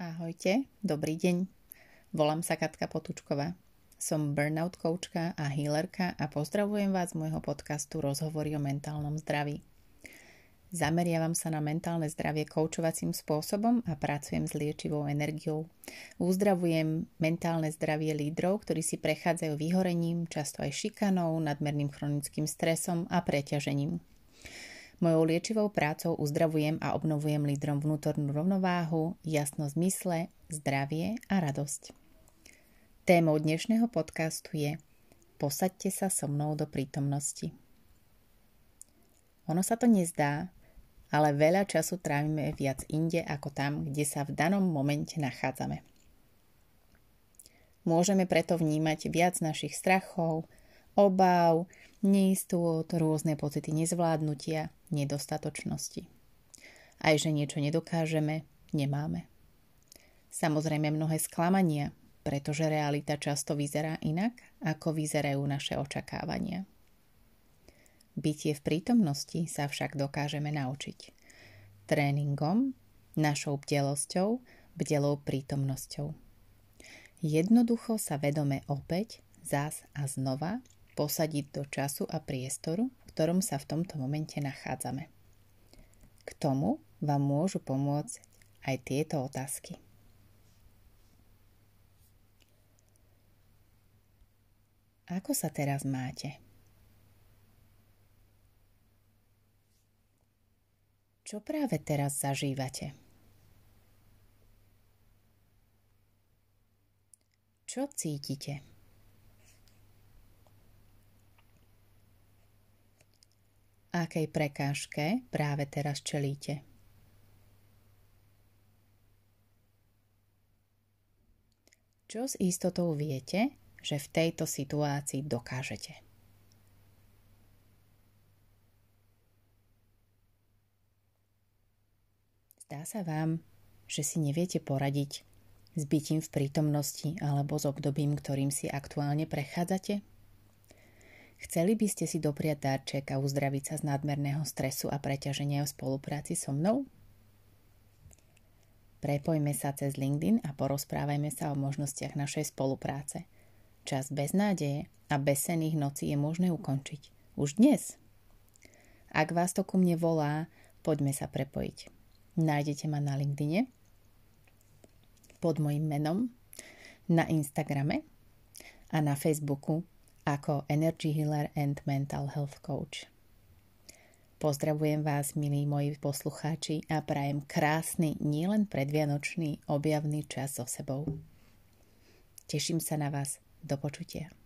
Ahojte, dobrý deň. Volám sa Katka Potučková. Som burnout koučka a healerka a pozdravujem vás z môjho podcastu Rozhovory o mentálnom zdraví. Zameriavam sa na mentálne zdravie koučovacím spôsobom a pracujem s liečivou energiou. Uzdravujem mentálne zdravie lídrov, ktorí si prechádzajú vyhorením, často aj šikanou, nadmerným chronickým stresom a preťažením. Mojou liečivou prácou uzdravujem a obnovujem lídrom vnútornú rovnováhu, jasnosť mysle, zdravie a radosť. Témou dnešného podcastu je Posaďte sa so mnou do prítomnosti. Ono sa to nezdá, ale veľa času trávime viac inde ako tam, kde sa v danom momente nachádzame. Môžeme preto vnímať viac našich strachov, obáv, neistôt, rôzne pocity nezvládnutia, nedostatočnosti. Aj že niečo nedokážeme, nemáme. Samozrejme mnohé sklamania, pretože realita často vyzerá inak, ako vyzerajú naše očakávania. Bytie v prítomnosti sa však dokážeme naučiť. Tréningom, našou bdelosťou, bdelou prítomnosťou. Jednoducho sa vedome opäť, zás a znova posadiť do času a priestoru, v ktorom sa v tomto momente nachádzame. K tomu vám môžu pomôcť aj tieto otázky. Ako sa teraz máte? Čo práve teraz zažívate? Čo cítite? Akej prekážke práve teraz čelíte. Čo s istotou viete, že v tejto situácii dokážete? Zdá sa vám, že si neviete poradiť s bytím v prítomnosti alebo s obdobím, ktorým si aktuálne prechádzate? Chceli by ste si dopriať darček a uzdraviť sa z nadmerného stresu a preťaženia v spolupráci so mnou? Prepojme sa cez LinkedIn a porozprávajme sa o možnostiach našej spolupráce. Čas bez nádeje a bez sených nocí je možné ukončiť. Už dnes. Ak vás to ku mne volá, poďme sa prepojiť. Nájdete ma na LinkedIne pod mojim menom, na Instagrame a na Facebooku ako Energy Healer and Mental Health Coach. Pozdravujem vás, milí moji poslucháči, a prajem krásny, nielen predvianočný, objavný čas so sebou. Teším sa na vás. Do počutia.